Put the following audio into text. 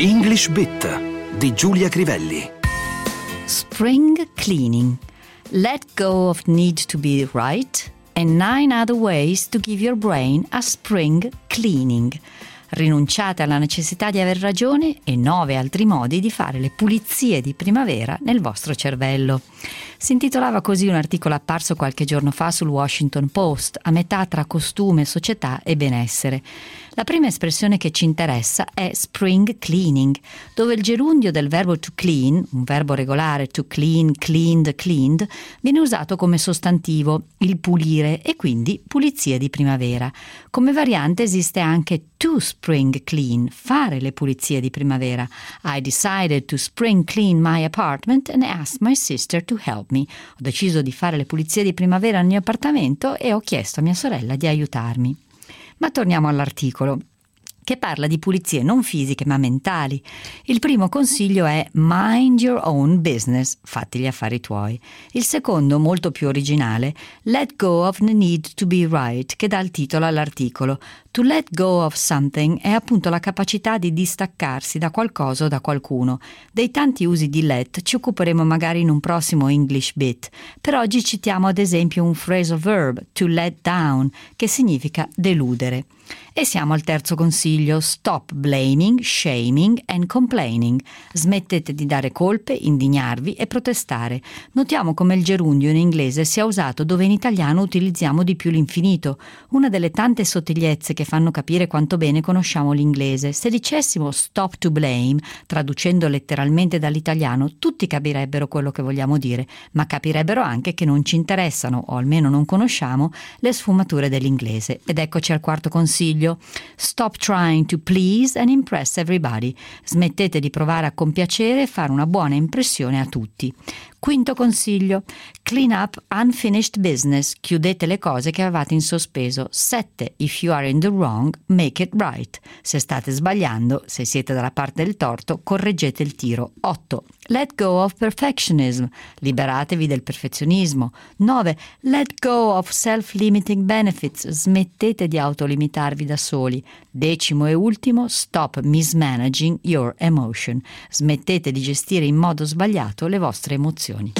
English Bit di Giulia Crivelli. Spring cleaning. Let go of need to be right and nine other ways to give your brain a spring cleaning. Rinunciate alla necessità di aver ragione e nove altri modi di fare le pulizie di primavera nel vostro cervello. Si intitolava così un articolo apparso qualche giorno fa sul Washington Post, a metà tra costume, società e benessere. La prima espressione che ci interessa è spring cleaning, dove il gerundio del verbo to clean, un verbo regolare to clean, cleaned, cleaned, viene usato come sostantivo, il pulire e quindi pulizie di primavera. Come variante esiste anche to spring clean, fare le pulizie di primavera. I decided to spring clean my apartment and asked my sister to help me. Ho deciso di fare le pulizie di primavera nel mio appartamento e ho chiesto a mia sorella di aiutarmi. Ma torniamo all'articolo che parla di pulizie non fisiche ma mentali. Il primo consiglio è mind your own business, fatti gli affari tuoi. Il secondo, molto più originale, let go of the need to be right, che dà il titolo all'articolo. To let go of something è appunto la capacità di distaccarsi da qualcosa o da qualcuno. Dei tanti usi di let ci occuperemo magari in un prossimo English bit. Per oggi citiamo ad esempio un phrasal verb, to let down, che significa deludere. E siamo al terzo consiglio, stop blaming, shaming and complaining. Smettete di dare colpe, indignarvi e protestare. Notiamo come il gerundio in inglese sia usato dove in italiano utilizziamo di più l'infinito, una delle tante sottigliezze che fanno capire quanto bene conosciamo l'inglese. Se dicessimo stop to blame, traducendo letteralmente dall'italiano, tutti capirebbero quello che vogliamo dire, ma capirebbero anche che non ci interessano, o almeno non conosciamo, le sfumature dell'inglese. Ed eccoci al quarto consiglio. Stop trying to please and impress everybody. Smettete di provare a compiacere e fare una buona impressione a tutti. Quinto consiglio, clean up unfinished business, chiudete le cose che avevate in sospeso. 7. If you are in the wrong, make it right. Se state sbagliando, se siete dalla parte del torto, correggete il tiro. 8. Let go of perfectionism, liberatevi del perfezionismo. 9. Let go of self-limiting benefits, smettete di autolimitarvi da soli. Decimo e ultimo, stop mismanaging your emotion, smettete di gestire in modo sbagliato le vostre emozioni.